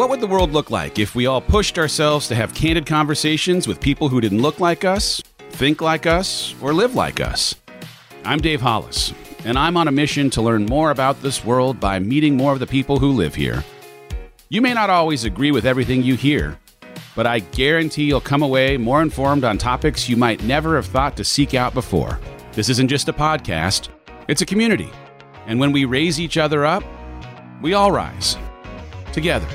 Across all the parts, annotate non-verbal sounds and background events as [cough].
What would the world look like if we all pushed ourselves to have candid conversations with people who didn't look like us, think like us, or live like us? I'm Dave Hollis, and I'm on a mission to learn more about this world by meeting more of the people who live here. You may not always agree with everything you hear, but I guarantee you'll come away more informed on topics you might never have thought to seek out before. This isn't just a podcast, it's a community. And when we raise each other up, we all rise together.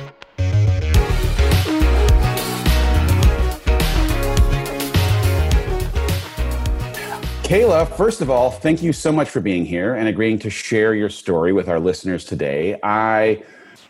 Kayla, first of all, thank you so much for being here and agreeing to share your story with our listeners today. I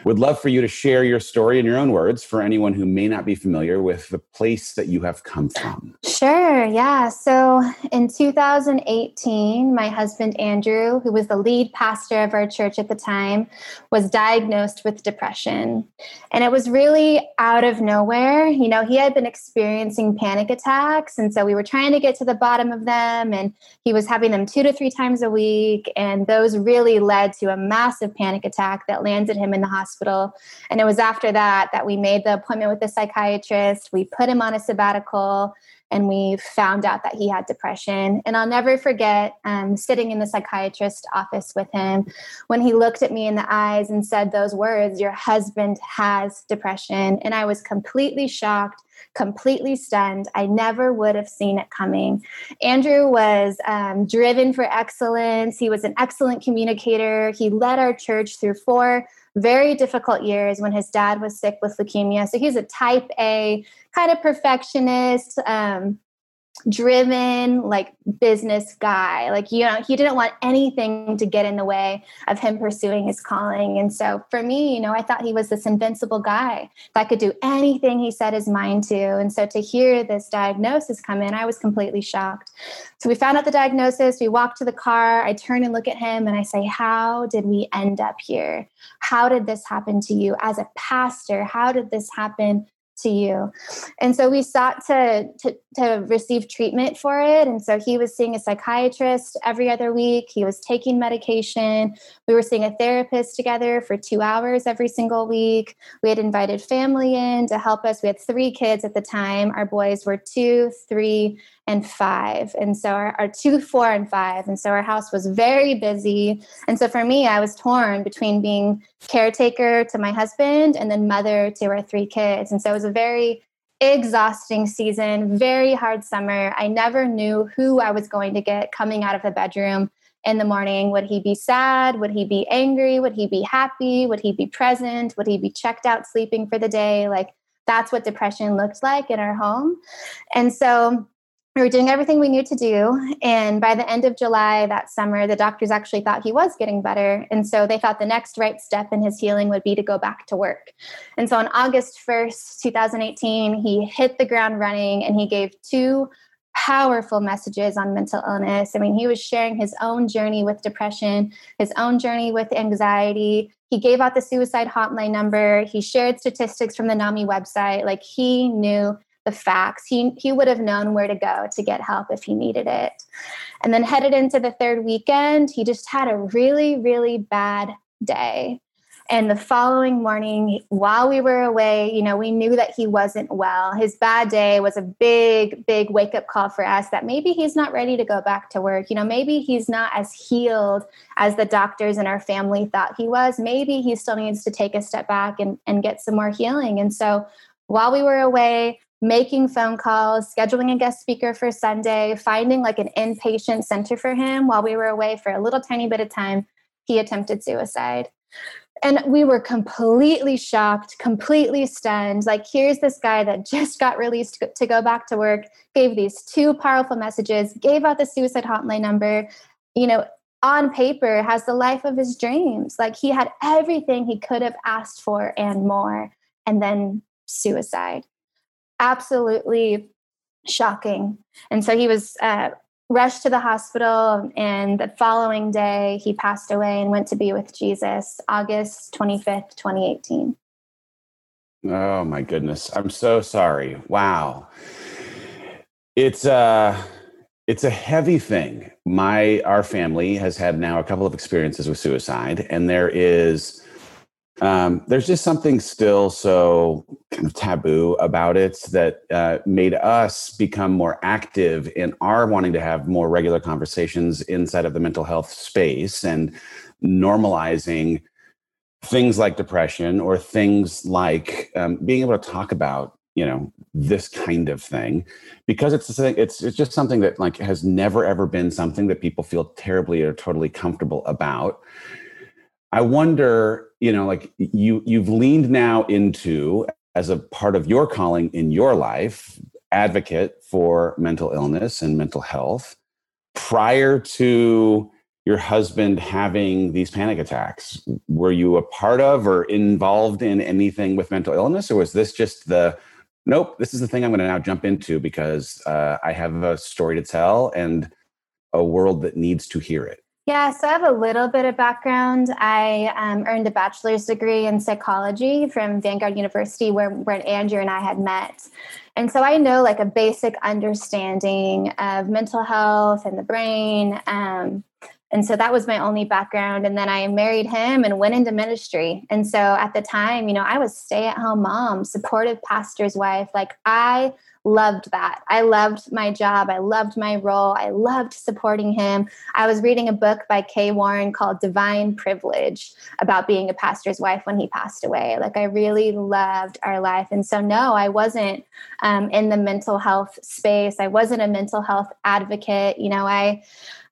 would love for you to share your story in your own words for anyone who may not be familiar with the place that you have come from. Sure, yeah. So in 2018, my husband Andrew, who was the lead pastor of our church at the time, was diagnosed with depression. And it was really out of nowhere. You know, he had been experiencing panic attacks. And so we were trying to get to the bottom of them. And he was having them two to three times a week. And those really led to a massive panic attack that landed him in the hospital hospital. And it was after that that we made the appointment with the psychiatrist. We put him on a sabbatical and we found out that he had depression. And I'll never forget um, sitting in the psychiatrist's office with him when he looked at me in the eyes and said those words, Your husband has depression. And I was completely shocked completely stunned. I never would have seen it coming. Andrew was um, driven for excellence. He was an excellent communicator. He led our church through four very difficult years when his dad was sick with leukemia. So he's a type A kind of perfectionist. Um, driven like business guy. Like you know he didn't want anything to get in the way of him pursuing his calling. And so for me you know i thought he was this invincible guy that could do anything he set his mind to. And so to hear this diagnosis come in i was completely shocked. So we found out the diagnosis. We walked to the car. I turn and look at him and i say how did we end up here? How did this happen to you? As a pastor how did this happen to you. And so we sought to, to, to receive treatment for it. And so he was seeing a psychiatrist every other week. He was taking medication. We were seeing a therapist together for two hours every single week. We had invited family in to help us. We had three kids at the time. Our boys were two, three, and five. And so our, our, two, four, and five. And so our house was very busy. And so for me, I was torn between being caretaker to my husband and then mother to our three kids. And so it was a very exhausting season, very hard summer. I never knew who I was going to get coming out of the bedroom in the morning. Would he be sad? Would he be angry? Would he be happy? Would he be present? Would he be checked out sleeping for the day? Like that's what depression looked like in our home. And so we were doing everything we knew to do. And by the end of July that summer, the doctors actually thought he was getting better. And so they thought the next right step in his healing would be to go back to work. And so on August 1st, 2018, he hit the ground running and he gave two powerful messages on mental illness. I mean, he was sharing his own journey with depression, his own journey with anxiety. He gave out the suicide hotline number. He shared statistics from the NAMI website. Like he knew the facts. He, he would have known where to go to get help if he needed it. And then headed into the third weekend, he just had a really, really bad day. And the following morning, while we were away, you know, we knew that he wasn't well. His bad day was a big, big wake up call for us that maybe he's not ready to go back to work. You know, maybe he's not as healed as the doctors and our family thought he was. Maybe he still needs to take a step back and, and get some more healing. And so while we were away, making phone calls, scheduling a guest speaker for Sunday, finding like an inpatient center for him while we were away for a little tiny bit of time, he attempted suicide. And we were completely shocked, completely stunned. Like, here's this guy that [laughs] just got released to go back to work, gave these two powerful messages, gave out the suicide hotline number, you know, on paper has the life of his dreams. Like, he had everything he could have asked for and more, and then suicide absolutely shocking. And so he was uh, rushed to the hospital, and the following day he passed away and went to be with Jesus, August 25th, 2018. Oh my goodness. I'm so sorry. Wow. It's uh it's a heavy thing. My our family has had now a couple of experiences with suicide and there is um, there's just something still so kind of taboo about it that uh, made us become more active in our wanting to have more regular conversations inside of the mental health space and normalizing things like depression or things like um, being able to talk about you know this kind of thing because it's it's it's just something that like has never ever been something that people feel terribly or totally comfortable about I wonder, you know, like you you've leaned now into as a part of your calling in your life, advocate for mental illness and mental health prior to your husband having these panic attacks. Were you a part of or involved in anything with mental illness or was this just the nope this is the thing i'm going to now jump into because uh, i have a story to tell and a world that needs to hear it yeah, so I have a little bit of background. I um, earned a bachelor's degree in psychology from Vanguard University, where, where Andrew and I had met. And so I know like a basic understanding of mental health and the brain. Um, and so that was my only background. And then I married him and went into ministry. And so at the time, you know, I was stay at home mom, supportive pastor's wife. Like I loved that. I loved my job. I loved my role. I loved supporting him. I was reading a book by Kay Warren called Divine Privilege about being a pastor's wife when he passed away. Like, I really loved our life. And so, no, I wasn't um, in the mental health space. I wasn't a mental health advocate. You know, I,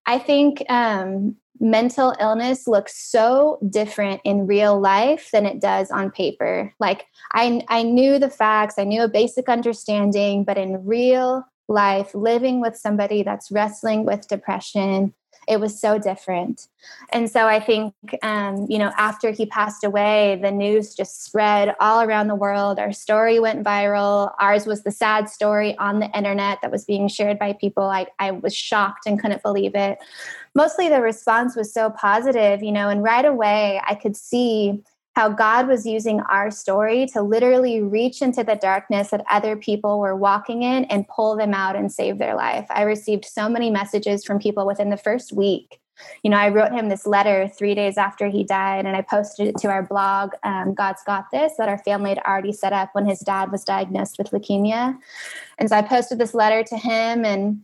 I think um, mental illness looks so different in real life than it does on paper. Like I I knew the facts, I knew a basic understanding, but in real life living with somebody that's wrestling with depression it was so different. And so i think um, you know after he passed away the news just spread all around the world. Our story went viral. Ours was the sad story on the internet that was being shared by people. I, I was shocked and couldn't believe it mostly the response was so positive you know and right away i could see how God was using our story to literally reach into the darkness that other people were walking in and pull them out and save their life. I received so many messages from people within the first week. You know, I wrote him this letter three days after he died, and I posted it to our blog, um, God's Got This, that our family had already set up when his dad was diagnosed with leukemia. And so I posted this letter to him, and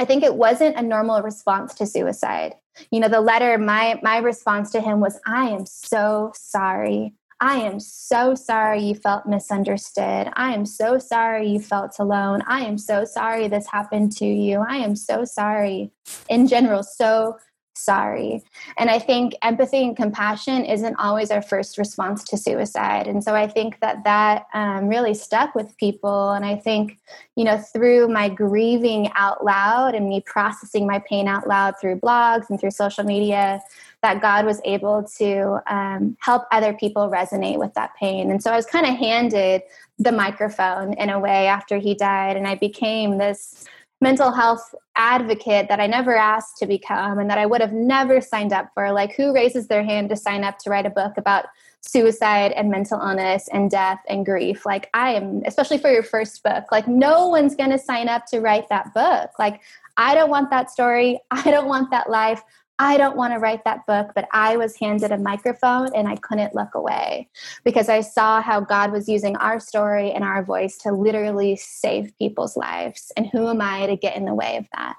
I think it wasn't a normal response to suicide. You know, the letter, my my response to him was, I am so sorry. I am so sorry you felt misunderstood. I am so sorry you felt alone. I am so sorry this happened to you. I am so sorry. In general, so sorry. And I think empathy and compassion isn't always our first response to suicide. And so I think that that um, really stuck with people. And I think, you know, through my grieving out loud and me processing my pain out loud through blogs and through social media, that God was able to um, help other people resonate with that pain. And so I was kind of handed the microphone in a way after he died. And I became this mental health advocate that I never asked to become and that I would have never signed up for. Like, who raises their hand to sign up to write a book about suicide and mental illness and death and grief? Like, I am, especially for your first book, like, no one's going to sign up to write that book. Like, I don't want that story. [laughs] I don't want that life. I don't want to write that book, but I was handed a microphone and I couldn't look away because I saw how God was using our story and our voice to literally save people's lives. And who am I to get in the way of that?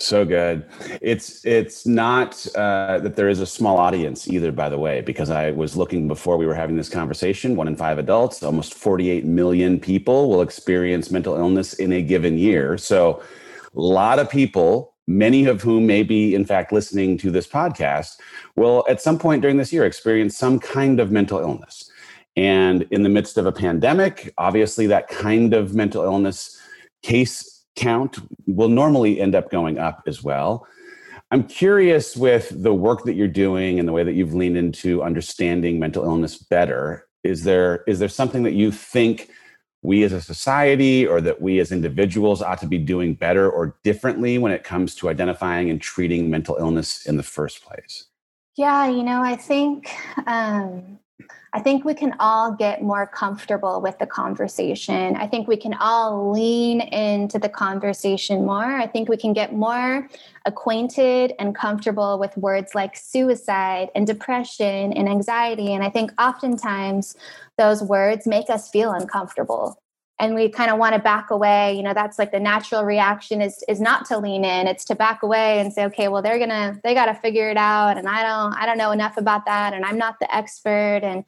So good. It's it's not uh, that there is a small audience either. By the way, because I was looking before we were having this conversation. One in five adults, almost 48 million people, will experience mental illness in a given year. So, a lot of people many of whom may be, in fact, listening to this podcast, will at some point during this year experience some kind of mental illness. And in the midst of a pandemic, obviously, that kind of mental illness case count will normally end up going up as well. I'm curious with the work that you're doing and the way that you've leaned into understanding mental illness better. Is there is there something that you think we as a society or that we as individuals ought to be doing better or differently when it comes to identifying and treating mental illness in the first place? Yeah, you know, I think um, I think we can all get more comfortable with the conversation. I think we can all lean into the conversation more. I think we can get more acquainted and comfortable with words like suicide and depression and anxiety. And I think oftentimes those words make us feel uncomfortable and we kind of want to back away you know that's like the natural reaction is is not to lean in it's to back away and say okay well they're gonna they got to figure it out and i don't i don't know enough about that and i'm not the expert. And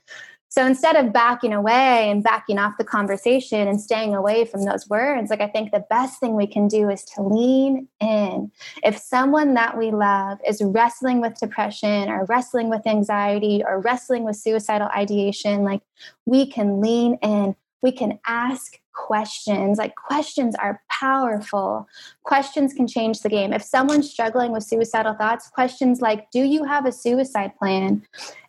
so instead of backing away and backing off the conversation and staying away from those words like i think the best thing we can do is to lean in. If someone that we love is wrestling with depression or wrestling with anxiety or wrestling with suicidal ideation like we can lean in we can ask questions. Like questions are powerful. Questions can change the game. If someone's struggling with suicidal thoughts, questions like, Do you have a suicide plan?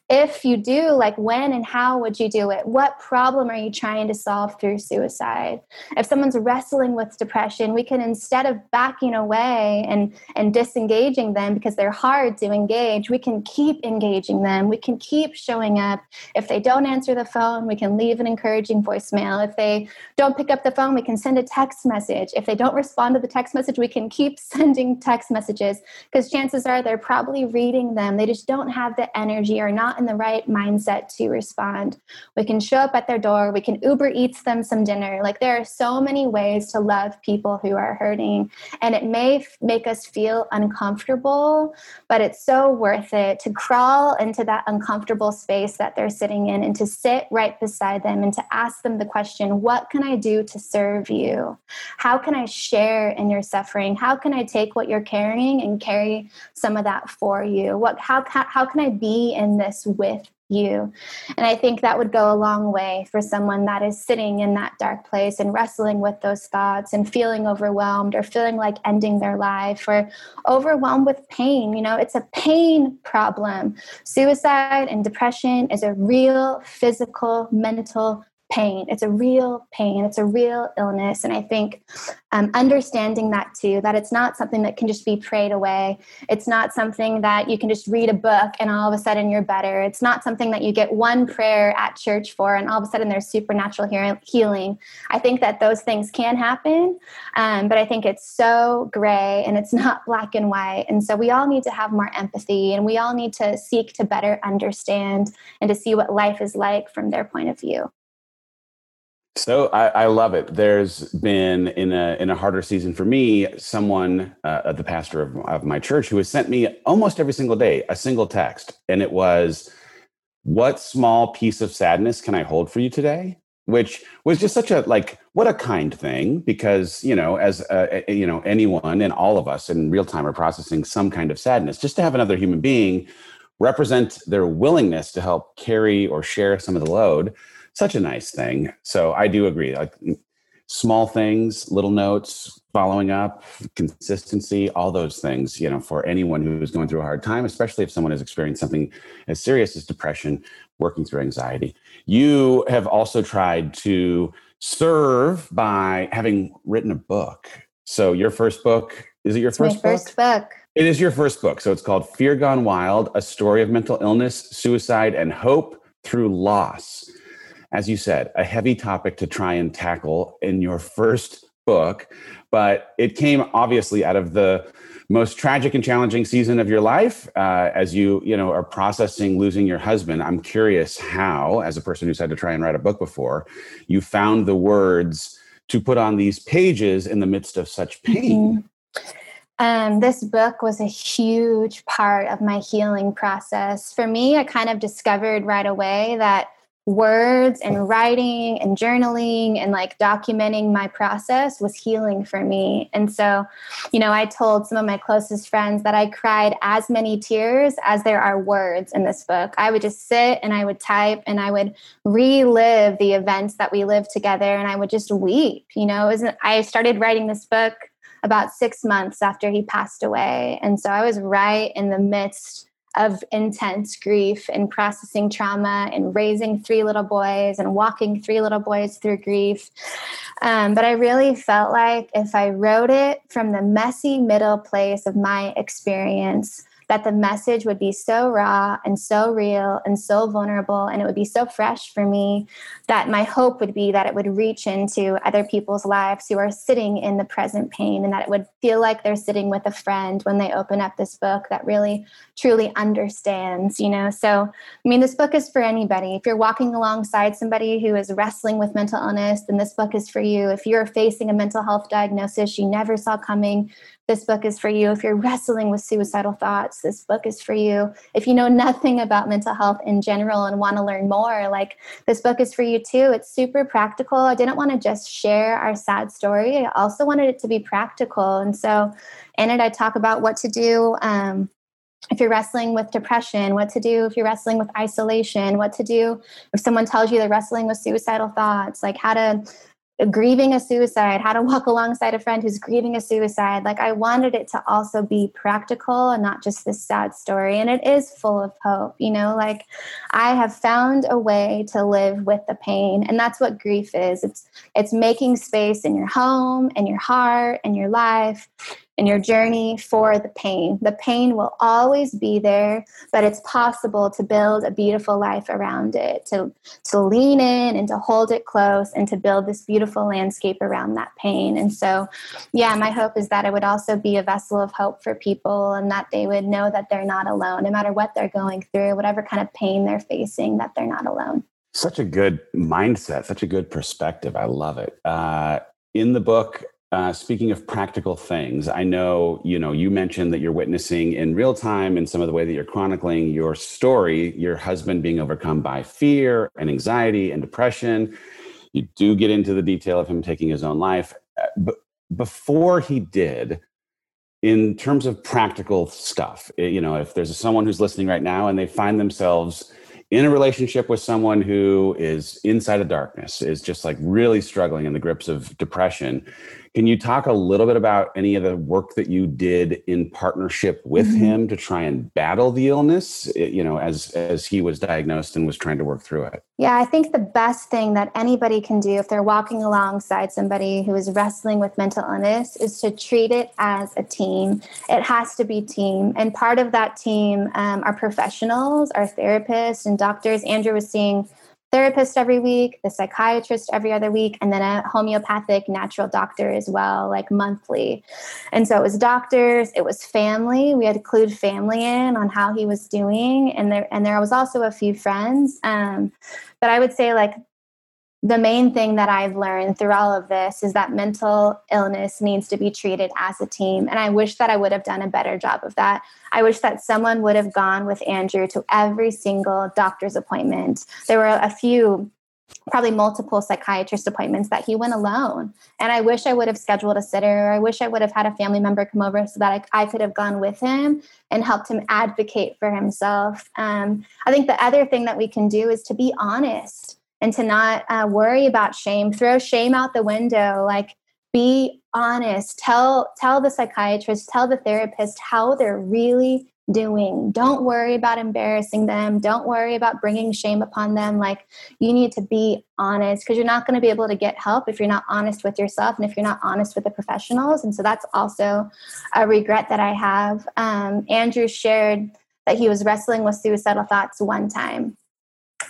If you do like when and how would you do it? What problem are you trying to solve through suicide? If someone's wrestling with depression we can instead of backing away and and disengaging them because they're hard to engage we can keep engaging them. We can keep showing up. If they don't answer the phone we can leave an encouraging voicemail. If they don't pick up the phone we can send a text message. If they don't respond to the text message we can keep [laughs] sending text messages because chances are they're probably reading them. They just don't have the energy or not in the right mindset to respond. We can show up at their door, we can Uber Eats them some dinner. Like there are so many ways to love people who are hurting. And it may f- make us feel uncomfortable, but it's so worth it to crawl into that uncomfortable space that they're sitting in and to sit right beside them and to ask them the question what can I do to serve you? How can I share in your suffering? How can I take what you're carrying and carry some of that for you? What how, how can I be in this with you. And I think that would go a long way for someone that is sitting in that dark place and wrestling with those thoughts and feeling overwhelmed or feeling like ending their life or overwhelmed with pain. You know, it's a pain problem. Suicide and depression is a real physical, mental pain. It's a real pain. It's a real illness. And I think um, understanding that too, that it's not something that can just be prayed away. It's not something that you can just read a book and all of a sudden you're better. It's not something that you get one prayer at church for and all of a sudden there's supernatural healing. I think that those things can happen, um, but I think it's so gray and it's [laughs] not black and white. And so we all need to have more empathy and we all need to seek to better understand and to see what life is like from their point of view. So I, I, love it. There's been in a in a harder season for me, someone, uh, the pastor of, of my church, who has sent me almost every single day a single text, and it was, "What small piece of sadness can I hold for you today?" Which was just such a like what a kind thing because you know as uh, you know anyone and all of us in real time are processing some kind of sadness. Just to have another human being represent their willingness to help carry or share some of the load such a nice thing. So I do agree. Like small things, little notes, following up, consistency, all those things, you know, for anyone who is going through a hard time, especially if someone has experienced something as serious as depression, working through anxiety. You have also tried to serve by having written a book. So your first book, is it your it's first my first book? It is your first book. So it's called Fear Gone Wild, a story of mental illness, suicide, and hope through loss as you said, a heavy topic to try and tackle in your first book, but it came obviously out of the most tragic and challenging season of your life uh, as you you know are processing losing your husband i'm curious how as a person who's had to try and write a book before you found the words to put on these pages in the midst of such pain mm-hmm. Um, this book was a huge part of my healing process. For me, I kind of discovered right away that words and writing and journaling and like documenting my process was healing for me. And so, you know, I told some of my closest friends that I cried as many tears as there are words in this book. I would just sit and I would type and I would relive the events that we lived together and I would just weep. You know, I started writing this book about six months after he passed away. And so I was right in the midst of intense grief and processing trauma and raising three little boys and walking three little boys through grief. Um, but I really felt like if I wrote it from the messy middle place of my experience, that the message would be so raw and so real and so vulnerable and it would be so fresh for me that my hope would be that it would reach into other people's lives who are sitting in the present pain and that it would feel like they're sitting with a friend when they open up this book that really truly understands you know? So i mean this book is for anybody. If you're walking alongside somebody who is wrestling with mental illness then this book is for you. If you're facing a mental health diagnosis you never saw coming this book is for you. If you're wrestling with suicidal thoughts, this book is for you. If you know nothing about mental health in general and want to learn more, like this book is for you too. It's super practical. I didn't want to just share our sad story, I also wanted it to be practical. And so in it, I talk about what to do. Um, if you're wrestling with depression, what to do if you're wrestling with isolation, what to do if someone tells you they're wrestling with suicidal thoughts, like how to grieving a suicide, how to walk alongside a friend who's grieving a suicide. Like I wanted it to also be practical and not just this sad story. And it is full of hope, you know, like I have found a way to live with the pain. And that's what grief is. It's it's making space in your home and your heart and your life in your journey for the pain. The pain will always be there, but it's possible to build a beautiful life around it, to, to lean in and to hold it close and to build this beautiful landscape around that pain. And so, yeah, my hope is that it would also be a vessel of hope for people and that they would know that they're not alone, no matter what they're going through, whatever kind of pain they're facing, that they're not alone. Such a good mindset, such a good perspective. I love it. Uh, in the book, uh, speaking of practical things, I know you know you mentioned that you're witnessing in real time in some of the way that you're chronicling your story, your husband being overcome by fear and anxiety and depression. You do get into the detail of him taking his own life, uh, but before he did, in terms of practical stuff, eh, you know, if there's someone who's listening right now and they find themselves in a relationship with someone who is inside of darkness, is just like really struggling in the grips of depression can you talk a little bit about any of the work that you did in partnership with mm-hmm. him to try and battle the illness, eh, you know, as as he was diagnosed and was trying to work through it? Yeah, I think the best thing that anybody can do if they're walking alongside somebody who is wrestling with mental illness is to treat it as a team. It has to be team, and part of that team um, are professionals, our therapists and doctors. Andrew was seeing therapist every week, the psychiatrist every other week, and then a homeopathic natural doctor as well, like monthly. And so it was doctors, it was family. We had to include family in on how he was doing, and there and there was also a few friends. Um, but I would say like the main thing that I've learned through all of this is that mental illness needs to be treated as a team. And I wish that I would have done a better job of that. I wish that someone would have gone with Andrew to every single doctor's appointment. There were a few, probably multiple psychiatrist appointments that he went alone. And I wish I would have scheduled a sitter. I wish I would have had a family member come over so that I, I could have gone with him and helped him advocate for himself. Um, I think the other thing that we can do is to be honest and to not uh, worry about shame. Throw shame out the window. Like be honest. Tell tell the psychiatrist tell the therapist how they're really doing. Don't worry about embarrassing them. Don't worry about bringing shame upon them. Like you need to be honest because you're not going to be able to get help if you're not honest with yourself and if you're not honest with the professionals. And so that's also a regret that i have. Um, andrew shared that he was wrestling with suicidal thoughts one time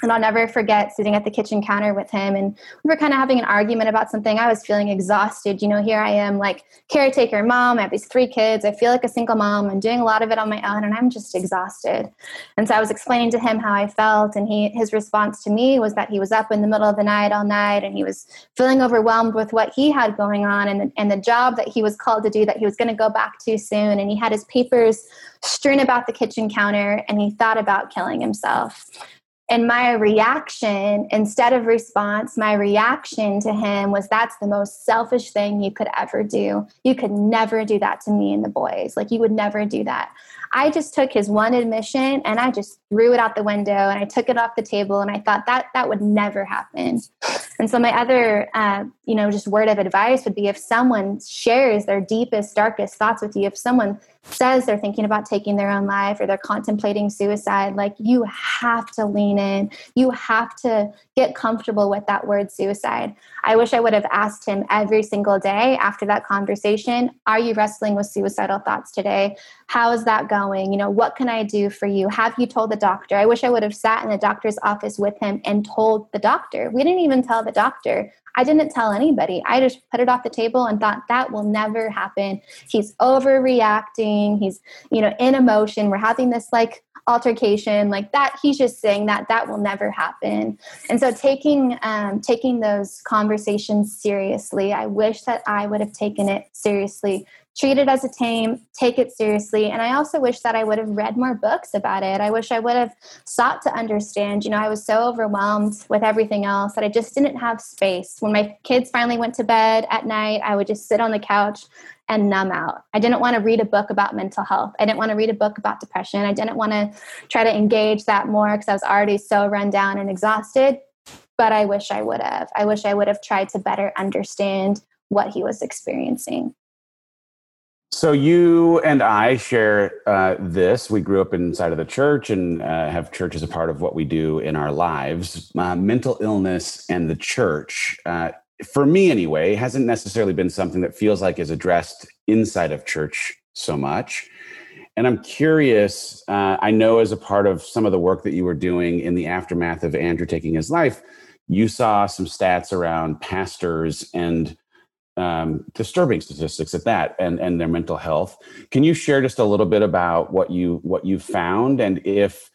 and I'll never forget sitting at the kitchen counter with him, and we were kind of having an argument about something. I was feeling exhausted. You know, here I am, like caretaker mom. I have these three kids. I feel like a single mom. I'm doing a lot of it on my own, and I'm just exhausted. And so I was explaining to him how I felt, and he his response to me was that he was up in the middle of the night all night, and he was feeling overwhelmed with what he had going on, and the, and the job that he was called to do that he was going to go back to soon, and he had his papers strewn about the kitchen counter, and he thought about killing himself. And my reaction, instead of response, my reaction to him was that's the most selfish thing you could ever do. You could never do that to me and the boys. Like, you would never do that. I just took his one admission and I just threw it out the window and I took it off the table and I thought that that would never happen. And so my other, uh, you know, just word of advice would be if someone shares their deepest, darkest thoughts with you, if someone says they're thinking about taking their own life or they're contemplating suicide, like you have to lean in. You have to get comfortable with that word suicide. I wish I would have asked him every single day after that conversation Are you wrestling with suicidal thoughts today? How is that going? You know, what can I do for you? Have you told the doctor? I wish I would have sat in the doctor's office with him and told the doctor. We didn't even tell the doctor. I didn't tell anybody. I just put it off the table and thought that will never happen. He's overreacting. He's, you know, in emotion. We're having this like altercation like that he's just saying that that will never happen and so taking um, taking those conversations seriously i wish that i would have taken it seriously treat it as a tame, take it seriously. And I also wish that I would have read more books about it. I wish I would have sought to understand. You know, I was so overwhelmed with everything else that I just didn't have space. When my kids finally went to bed at night, I would just sit on the couch and numb out. I didn't want to read a book about mental health. I didn't want to read a book about depression. I didn't want to try to engage that more because I was already so run down and exhausted. But I wish I would have. I wish I would have tried to better understand what he was experiencing. So you and I share uh, this. We grew up inside of the church and uh, have church as a part of what we do in our lives. Uh, mental illness and the church, uh, for me anyway, hasn't necessarily been something that feels like is addressed inside of church so much. And I'm curious. Uh, I know as a part of some of the work that you were doing in the aftermath of Andrew taking his life, you saw some stats around pastors and um, disturbing statistics at that and and their mental health. Can you share just a little bit about what you what you found? And if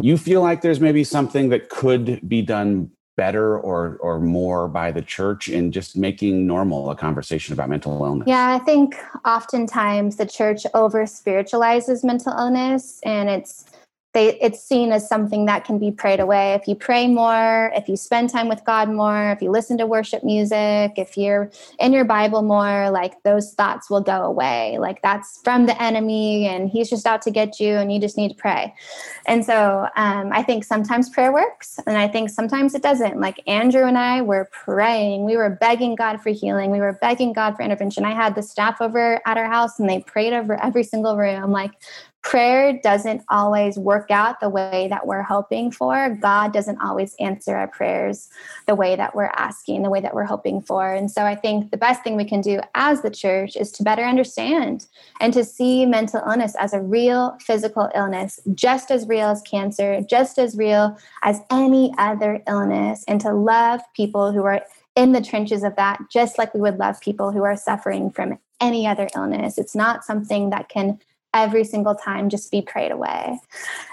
you feel like there's maybe something that could be done better or or more by the church in just making normal a conversation about mental illness? Yeah i think oftentimes the church over spiritualizes mental illness and it's they it's seen as something that can be prayed away. If you pray more if you spend time with god more if you listen to worship music if you're in your bible more like those thoughts will go away. Like that's from the enemy and he's just out to get you and you just need to pray. And so um, i think sometimes prayer works and i think sometimes it doesn't. Like andrew and i were praying. We were begging god for healing. We were begging god for intervention. I had the staff over at our house and they prayed over every single room. Like prayer doesn't always work out the way that we're hoping for. God doesn't always answer our prayers the way that we're asking, the way that we're hoping for. And so I think the best thing we can do as the church is to better understand and to see mental illness as a real physical illness, just as real as cancer, just as real as any other illness, and to love people who are in the trenches of that, just like we would love people who are suffering from any other illness. It's not something that can every single time just be prayed away.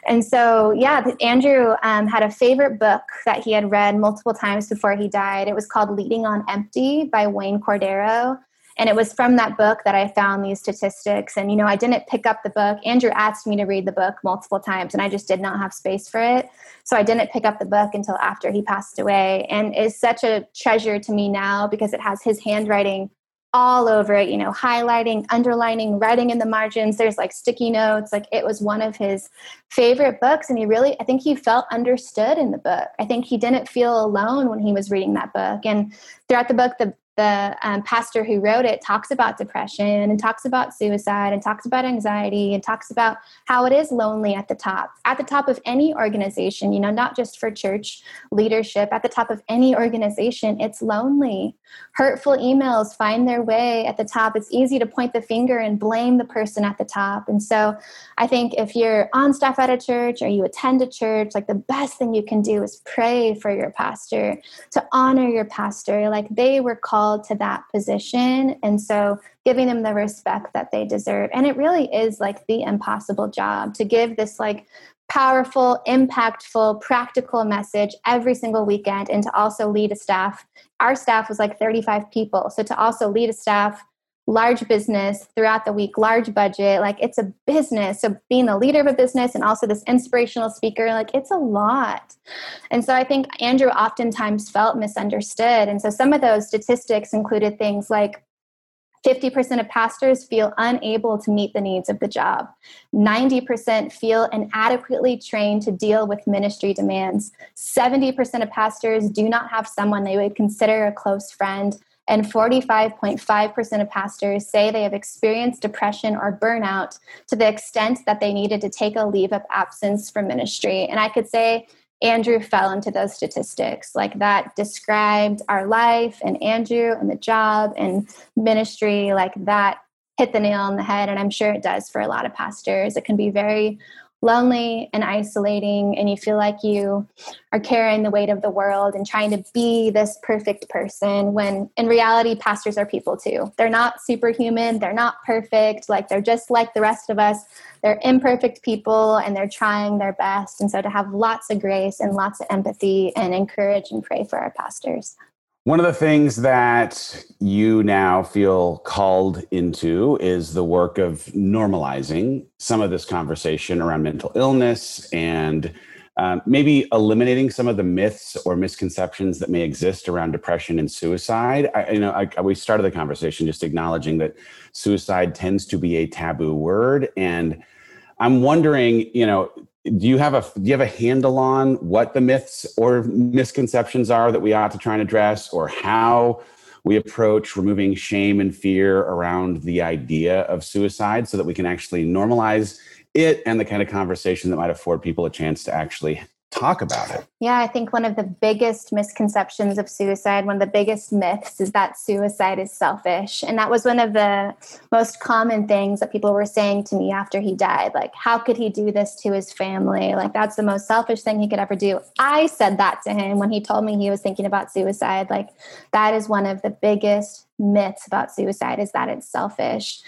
And so, yeah, Andrew um, had a favorite book that he had read multiple times before he died. It was called Leading on Empty by Wayne Cordeiro. And it was from that book that I found these statistics. And, you know, I didn't pick up the book. Andrew asked me to read the book multiple times, and I just did not have space for it. So I didn't pick up the book until after he passed away. And it's such a treasure to me now because it has his handwriting all over it, you know, highlighting, underlining, writing in the margins. There's like sticky notes. Like it was one of his favorite books. And he really, I think he felt understood in the book. I think he didn't feel alone when he was reading that book. And throughout the book, the the um, pastor who wrote it talks about depression and talks about suicide and talks about anxiety and talks about how it is lonely at the top at the top of any organization you know not just for church leadership at the top of any organization it's lonely. Hurtful emails find their way at the top. It's easy to point the finger and blame the person at the top. And so i think if you're on staff at a church or you attend a church like the best thing you can do is pray for your pastor to honor your pastor. Like they were called called to that position. And so giving them the respect that they deserve. And it really is like the impossible job to give this like powerful, impactful, practical message every single weekend and to also lead a staff. Our staff was like 35 people. So to also lead a staff large business throughout the week, large budget. Like it's a business. So being the leader of a business and also this inspirational speaker, like it's a lot. And so I think Andrew oftentimes felt misunderstood. And so some of those statistics included things like 50% of pastors feel unable to meet the needs of the job. 90% feel inadequately trained to deal with ministry demands. 70% of pastors do not have someone they would consider a close friend And 45.5% of pastors say they have experienced depression or burnout to the extent that they needed to take a leave of absence from ministry. And I could say Andrew fell into those statistics. Like that described our life and Andrew and the job and ministry. Like that hit the nail on the head. And I'm sure it does for a lot of pastors. It can be very lonely and isolating and you feel like you are carrying the weight of the world and trying to be this perfect person when in reality pastors are people too. They're not superhuman. They're not perfect. Like they're just like the rest of us. They're imperfect people and they're trying their best. And so to have lots of grace and lots of empathy and encourage and pray for our pastors one of the things that you now feel called into is the work of normalizing some of this conversation around mental illness and um, maybe eliminating some of the myths or misconceptions that may exist around depression and suicide. I, you know, I, we started the conversation just acknowledging that suicide tends to be a taboo word, and I'm wondering, you know, do you have a do you have a handle on what the myths or misconceptions are that we ought to try and address or how we approach removing shame and fear around the idea of suicide so that we can actually normalize it and the kind of conversation that might afford people a chance to actually talk about it. Yeah, I think one of the biggest misconceptions of suicide, one of the biggest myths is that suicide is selfish. And that was one of the most common things that people were saying to me after he died. Like, how could he do this to his family? Like, that's the most selfish thing he could ever do. I said that to him when he told me he was thinking about suicide. Like, that is one of the biggest myths about suicide is that it's selfish.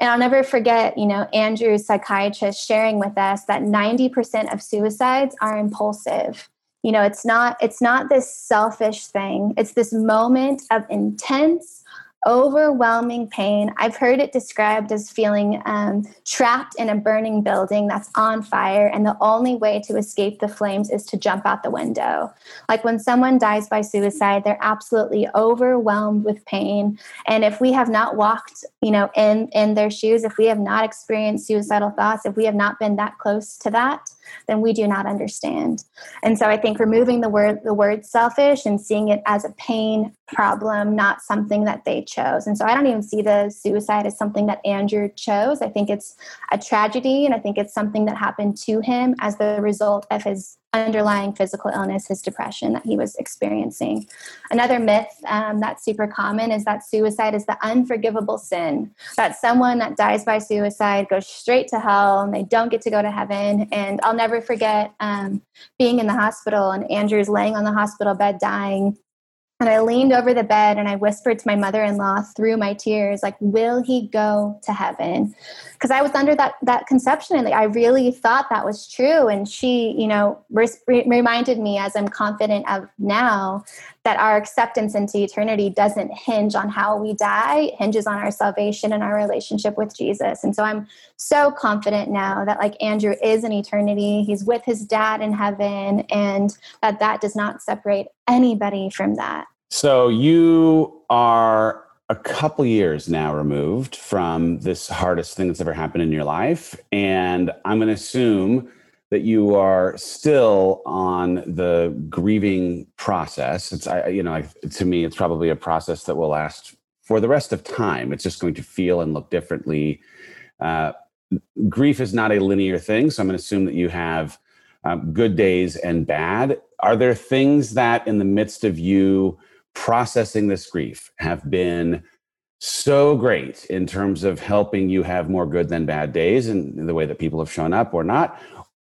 And I'll never forget, you know, Andrew's psychiatrist sharing with us that 90% of suicides are impulsive. You know, it's not it's not this selfish thing. It's this moment of intense overwhelming pain. I've heard it described as feeling um, trapped in a burning building that's on fire, and the only way to escape the flames is to jump out the window. Like when someone dies by suicide, they're absolutely overwhelmed with pain. And if we have not walked, you know, in in their shoes, if we have not experienced suicidal thoughts, if we have not been that close to that, then we do not understand. And so I think removing the word the word selfish and seeing it as a pain problem, not something that they chose. And so I don't even see the suicide as something that Andrew chose. I think it's a tragedy and I think it's something that happened to him as the result of his underlying physical illness, his depression that he was experiencing. Another myth um, that's super common is that suicide is the unforgivable sin, that someone that dies by suicide goes straight to hell and they don't get to go to heaven. And I'll never forget um, being in the hospital and Andrew's laying on the hospital bed dying and I leaned over the bed and I whispered to my mother in law through my tears, like, will he go to heaven? Because I was under that, that conception and like, I really thought that was true. And she, you know, re- reminded me, as I'm confident of now, that our acceptance into eternity doesn't hinge on how we die, it hinges on our salvation and our relationship with Jesus. And so I'm so confident now that, like, Andrew is in eternity, he's with his dad in heaven, and that that does not separate anybody from that. So you are a couple years now removed from this hardest thing that's ever happened in your life. And I'm going to assume that you are still on the grieving process. It's, I, you know, to me, it's probably a process that will last for the rest of time. It's just going to feel and look differently. Uh, grief is not a linear thing. So I'm going to assume that you have um, good days and bad. Are there things that in the midst of you processing this grief have been so great in terms of helping you have more good than bad days and the way that people have shown up or not?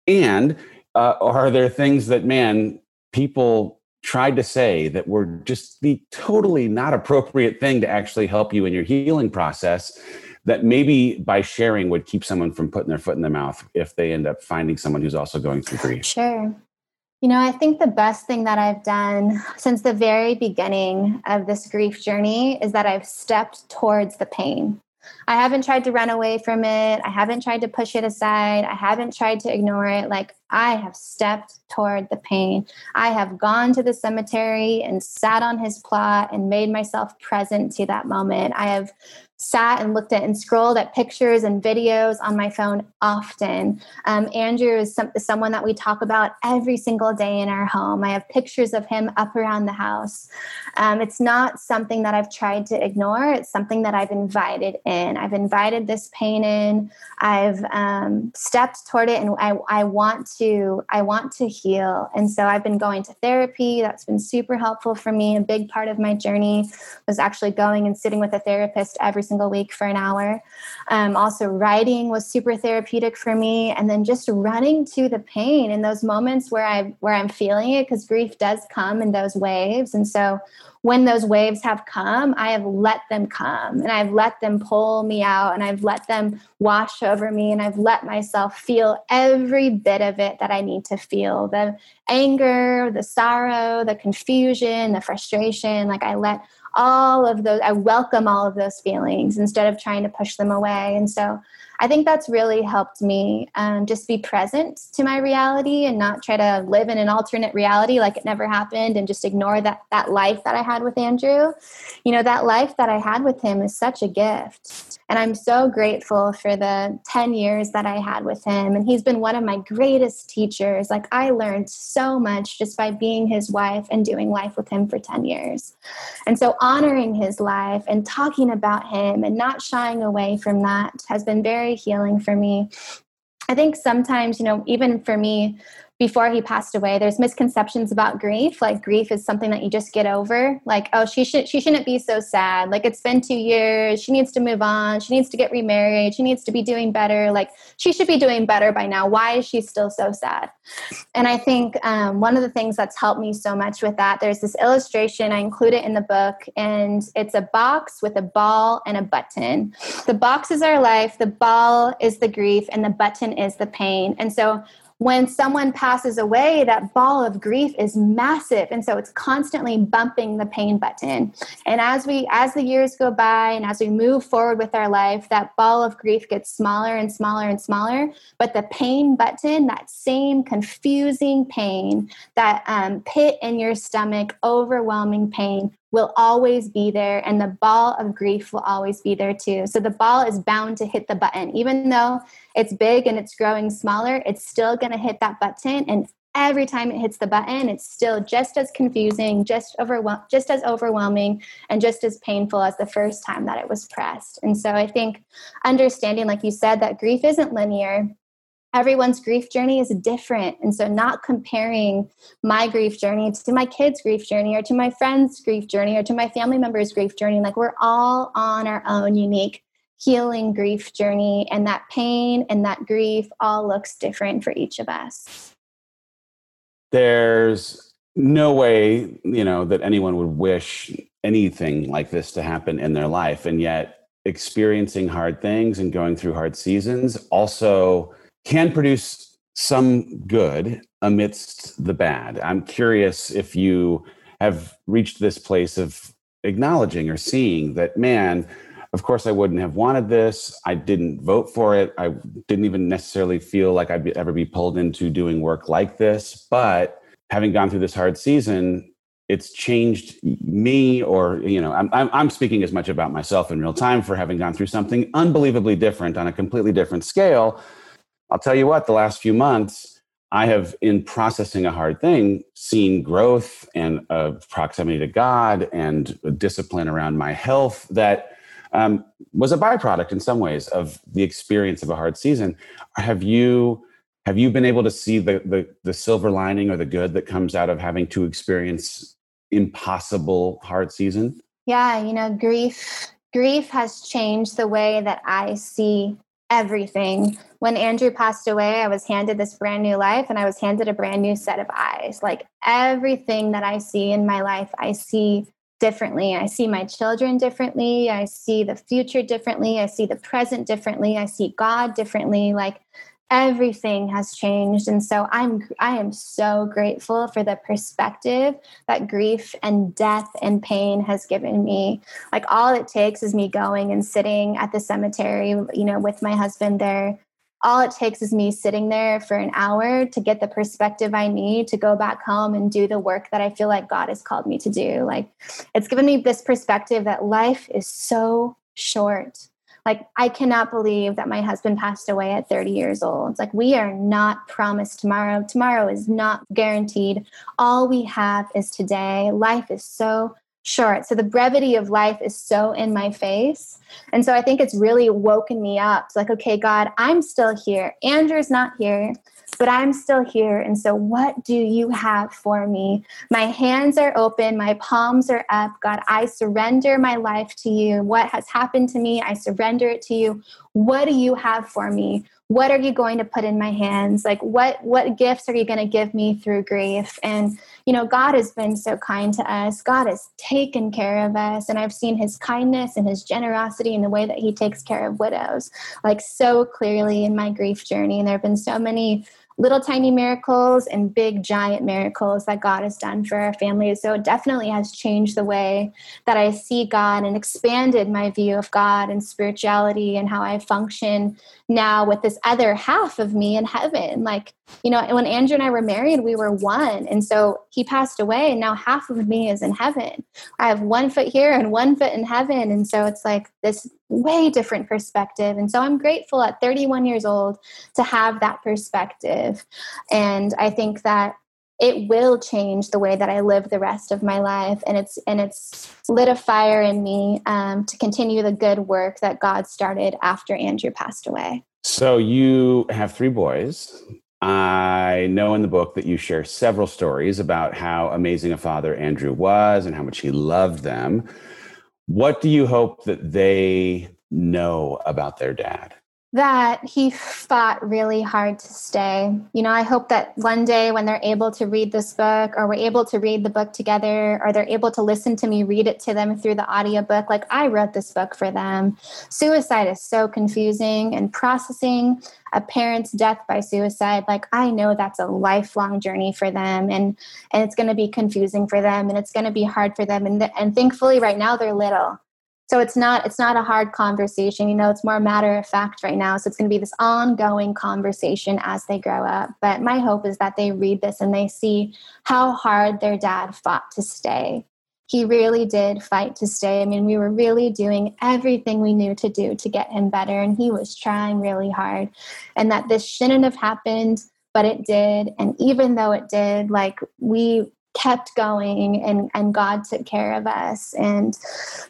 And uh, are there things that, man, people tried to say that were just the totally not appropriate thing to actually help you in your healing process that maybe by sharing would keep someone from putting their foot in their mouth if they end up finding someone who's also going through grief? Sure. You know, I think the best thing that I've done since the very beginning of this grief journey is that I've stepped towards the pain. I haven't tried to run away from it. I haven't tried to push it aside. I haven't tried to ignore it. Like I have stepped toward the pain. I have gone to the cemetery and sat on his plot and made myself present to that moment. I have sat and looked at and scrolled at pictures and videos on my phone often. Um, Andrew is some, someone that we talk about every single day in our home. I have pictures of him up around the house. Um, it's not something that I've tried to ignore, it's something that I've invited in. I've invited this pain in. I've um, stepped toward it and I, I want to I want to heal. And so I've been going to therapy. That's been super helpful for me. A big part of my journey was actually going and sitting with a therapist every single week for an hour. Um, also, writing was super therapeutic for me, and then just running to the pain in those moments where I where I'm feeling it, because grief does come in those waves, and so when those waves have come, I have let them come and I've let them pull me out and I've let them wash over me and I've let myself feel every bit of it that I need to feel the anger, the sorrow, the confusion, the frustration. Like I let all of those, I welcome all of those feelings instead of trying to push them away. And so I think that's really helped me um, just be present to my reality and not try to live in an alternate reality like it never happened and just ignore that that life that I had with Andrew. You know, that life that I had with him is such a gift. And I'm so grateful for the 10 years that I had with him. And he's been one of my greatest teachers. Like, I learned so much just by being his wife and doing life with him for 10 years. And so, honoring his life and talking about him and not shying away from that has been very very healing for me. I think sometimes, you know, even for me, before he passed away there's misconceptions about grief like grief is something that you just get over. Like oh she should she shouldn't be so sad. Like it's been 2 years. She needs to move on. She needs to get remarried. She needs to be doing better. Like she should be doing better by now. Why is she still so sad? And i think um, one of the things that's helped me so much with that there's this illustration i include it in the book and it's a box with a ball and a button. The box is our life the ball is the grief and the button is the pain. And so when someone passes away, that ball of grief is massive. And so it's constantly bumping the pain button. And as we as the years go by and as we move forward with our life, that ball of grief gets smaller and smaller and smaller. But the pain button, that same confusing pain, that um, pit in your stomach, overwhelming pain, will always be there and the ball of grief will always be there too. So the ball is bound to hit the button. Even though it's big and it's growing smaller, it's still going to hit that button and every time it hits the button, it's still just as confusing, just overwhel- just as overwhelming and just as painful as the first time that it was pressed. And so I think understanding like you said that grief isn't linear everyone's grief journey is different. And so, not comparing my grief journey to my kids' grief journey or to my friend's grief journey or to my family member's grief journey, like we're all on our own unique healing grief journey. And that pain and that grief all looks different for each of us. There's no way, you know, that anyone would wish anything like this to happen in their life. And yet, experiencing hard things and going through hard seasons also can produce some good amidst the bad. I'm curious if you have reached this place of acknowledging or seeing that, man, of course, I wouldn't have wanted this. I didn't vote for it. I didn't even necessarily feel like I'd be, ever be pulled into doing work like this. But having gone through this hard season, it's changed me, or, you know, I'm, I'm speaking as much about myself in real time for having gone through something unbelievably different on a completely different scale I'll tell you what, the last few months, I have, in processing a hard thing, seen growth and uh, proximity to God and discipline around my health that um, was a byproduct in some ways of the experience of a hard season. Have you have you been able to see the, the the silver lining or the good that comes out of having to experience impossible hard season? Yeah, you know, grief grief has changed the way that I see everything. When Andrew passed away, I was handed this brand new life and I was handed a brand new set of eyes. Like everything that I see in my life, I see differently. I see my children differently. I see the future differently. I see the present differently. I see God differently. Like everything has changed and so i'm i am so grateful for the perspective that grief and death and pain has given me like all it takes is me going and sitting at the cemetery you know with my husband there all it takes is me sitting there for an hour to get the perspective I need to go back home and do the work that I feel like God has called me to do. Like it's given me this perspective that life is so short. Like I cannot believe that my husband passed away at 30 years old. it's Like we are not promised tomorrow. Tomorrow is not guaranteed. All we have is today. Life is so short. So the brevity of life is so in my face. And so I think it's really woken me up. It's like, okay, God, I'm still here. Andrew's not here, but I'm still here. And so what do you have for me? My hands are open, my palms are up. God, I surrender my life to you. What has happened to me, I surrender it to you. What do you have for me? what are you going to put in my hands like what what gifts are you going to give me through grief and you know god has been so kind to us. God has taken care of us. And i've seen his kindness and his generosity in the way that he takes care of widows like so clearly in my grief journey. And there have been so many little tiny miracles and big giant miracles that God has done for our family. So it definitely has changed the way that I see God and expanded my view of God and spirituality and how I function now with this other half of me in heaven. Like, you know, when Andrew and I were married, we were one. And so he passed away, and now half of me is in heaven. I have one foot here and one foot in heaven. And so it's like this way different perspective. And so I'm grateful at 31 years old to have that perspective. And I think that it will change the way that I live the rest of my life, and it's and it's lit a fire in me um, to continue the good work that God started after Andrew passed away. So you have three boys. I know in the book that you share several stories about how amazing a father Andrew was and how much he loved them. What do you hope that they know about their dad? That he fought really hard to stay. You know, I hope that one day when they're able to read this book or we're able to read the book together or they're able to listen to me read it to them through the audiobook, like I wrote this book for them. Suicide is so confusing and processing a parent's death by suicide like i know that's a lifelong journey for them and and it's going to be confusing for them and it's going to be hard for them and and thankfully right now they're little so it's not it's not a hard conversation you know it's more matter of fact right now. So it's going to be this ongoing conversation as they grow up. But my hope is that they read this and they see how hard their dad fought to stay. He really did fight to stay. I mean we were really doing everything we knew to do to get him better and he was trying really hard. And that this shouldn't have happened but it did. And even though it did like we kept going and, and God took care of us. And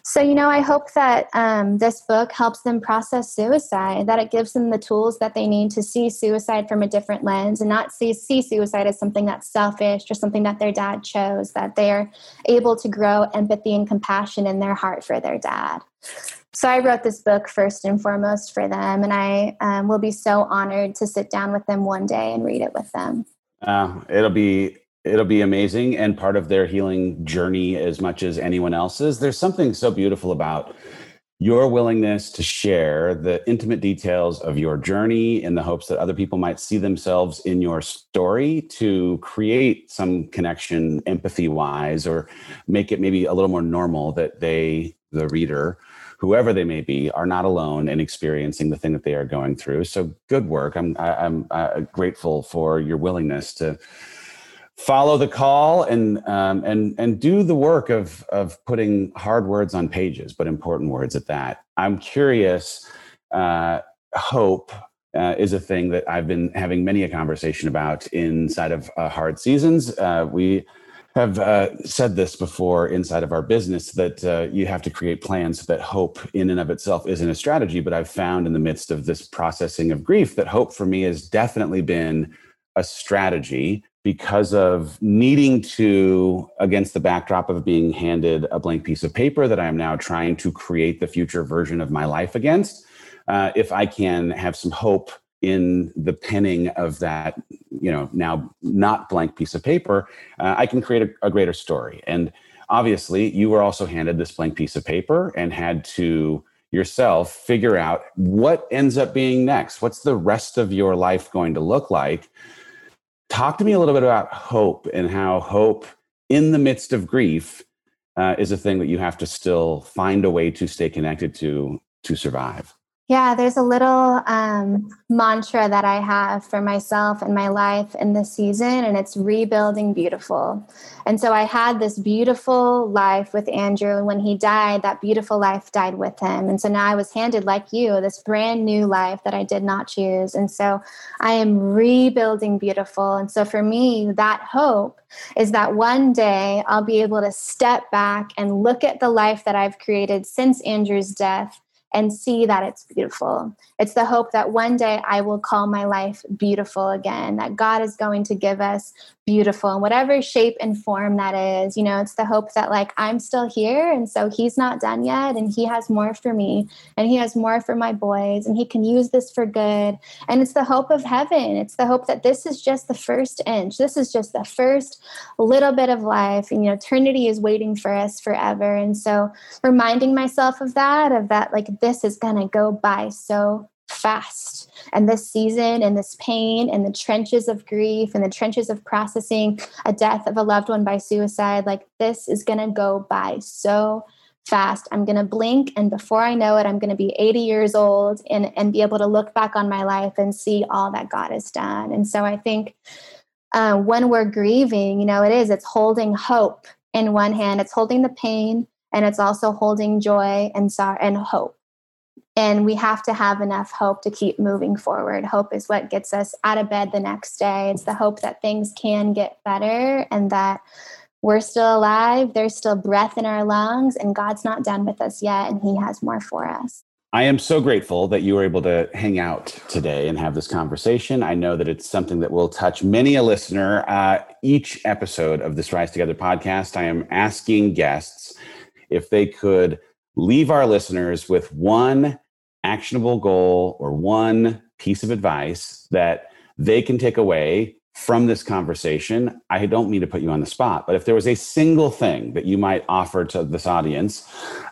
so, you know, I hope that um, this book helps them process suicide, that it gives them the tools that they need to see suicide from a different lens and not see, see suicide as something that's selfish or something that their dad chose, that they're able to grow empathy and compassion in their heart for their dad. So I wrote this book first and foremost for them, and I um, will be so honored to sit down with them one day and read it with them. Uh, it'll be it'll be amazing and part of their healing journey as much as anyone else's. There's something so beautiful about your willingness to share the intimate details of your journey in the hopes that other people might see themselves in your story to create some connection empathy wise or make it maybe a little more normal that they the reader whoever they may be are not alone in experiencing the thing that they are going through so good work i'm I, am i am grateful for your willingness to follow the call and um, and and do the work of of putting hard words on pages, but important words at that. I'm curious. Uh, hope uh, is a thing that I've been having many a conversation about inside of uh, hard seasons. Uh, we have uh, said this before inside of our business that uh, you have to create plans that hope in and of itself isn't a strategy. But I've found in the midst of this processing of grief that hope for me has definitely been a strategy because of needing to, against the backdrop of being handed a blank piece of paper that I am now trying to create the future version of my life against, uh, if I can have some hope in the penning of that, you know, now not blank piece of paper, uh, I can create a, a greater story. And obviously, you were also handed this blank piece of paper and had to yourself figure out what ends up being next. What's the rest of your life going to look like? Talk to me a little bit about hope and how hope in the midst of grief uh, is a thing that you have to still find a way to stay connected to to survive Yeah, there's a little um, mantra that I have for myself and my life in this season, and it's rebuilding beautiful. And so I had this beautiful life with Andrew, and when he died, that beautiful life died with him. And so now I was handed, like you, this brand new life that I did not choose. And so I am rebuilding beautiful. And so for me, that hope is that one day I'll be able to step back and look at the life that I've created since Andrew's death and see that it's beautiful. It's the hope that one day I will call my life beautiful again, that God is going to give us beautiful in whatever shape and form that is. You know, it's the hope that like I'm still here and so he's not done yet and he has more for me and he has more for my boys and he can use this for good. And it's the hope of heaven. It's the hope that this is just the first inch. This is just the first little bit of life and you know eternity is waiting for us forever. And so reminding myself of that of that like this is going to go by so fast. And this season and this pain and the trenches of grief and the trenches of processing a death of a loved one by suicide, like this is going to go by so fast. I'm going to blink, and before I know it, I'm going to be 80 years old and, and be able to look back on my life and see all that God has done. And so I think uh, when we're grieving, you know, it is, it's holding hope in one hand, it's holding the pain, and it's also holding joy and sorrow and hope and we have to have enough hope to keep moving forward. Hope is what gets us out of bed the next day. It's the hope that things can get better and that we're still alive, there's still breath in our lungs, and God's not done with us yet, and He has more for us. I am so grateful that you were able to hang out today and have this conversation. I know that it's something that will touch many a listener. Uh, each episode of this Rise Together podcast, I am asking guests if they could leave our listeners with one actionable goal or one piece of advice that they can take away from this conversation, I don't mean to put you on the spot, but if there was a single thing that you might offer to this audience,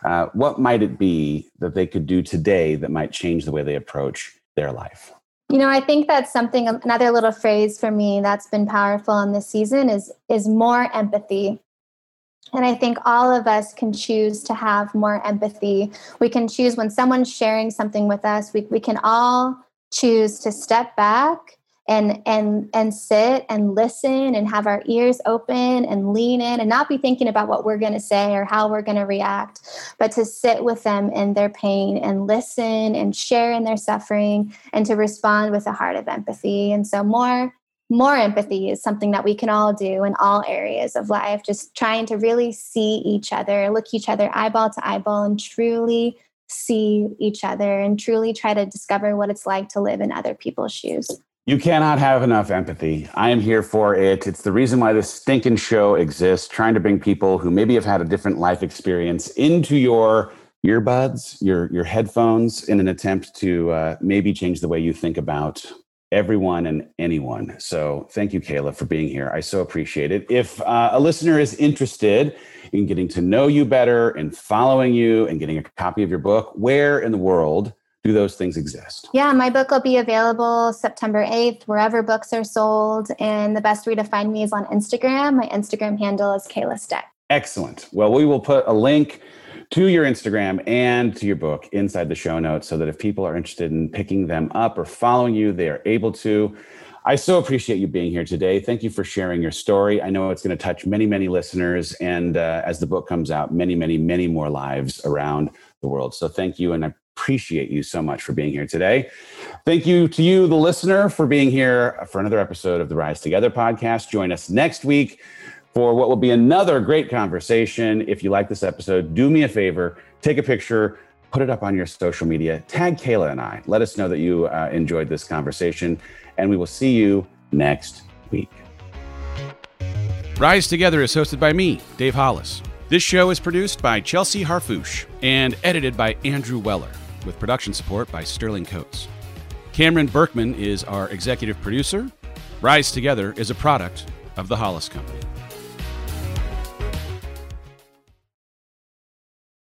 uh, what might it be that they could do today that might change the way they approach their life? You know, I think that's something another little phrase for me that's been powerful in this season is is more empathy. And I think all of us can choose to have more empathy. We can choose when someone's sharing something with us, we, we can all choose to step back and and and sit and listen and have our ears open and lean in and not be thinking about what we're going to say or how we're going to react but to sit with them in their pain and listen and share in their suffering and to respond with a heart of empathy and so more more empathy is something that we can all do in all areas of life just trying to really see each other look each other eyeball to eyeball and truly see each other and truly try to discover what it's like to live in other people's shoes you cannot have enough empathy. I am here for it. It's the reason why this stinking show exists, trying to bring people who maybe have had a different life experience into your earbuds, your your headphones, in an attempt to uh, maybe change the way you think about everyone and anyone. So thank you, Kayla, for being here. I so appreciate it. If uh, a listener is interested in getting to know you better and following you and getting a copy of your book, where in the world do those things exist? Yeah, my book will be available September 8th, wherever books are sold. And the best way to find me is on Instagram. My Instagram handle is Kayla Steck. Excellent. Well, we will put a link to your Instagram and to your book inside the show notes so that if people are interested in picking them up or following you, they are able to. I so appreciate you being here today. Thank you for sharing your story. I know it's going to touch many, many listeners. And uh, as the book comes out, many, many, many more lives around the world. So thank you. And I appreciate you so much for being here today. Thank you to you, the listener, for being here for another episode of the Rise Together podcast. Join us next week for what will be another great conversation. If you like this episode, do me a favor, take a picture, put it up on your social media, tag Kayla and I. Let us know that you uh, enjoyed this conversation, and we will see you next week. Rise Together is hosted by me, Dave Hollis. This show is produced by Chelsea Harfouche and edited by Andrew Weller, with production support by Sterling Coates. Cameron Berkman is our executive producer. Rise Together is a product of the Hollis Company.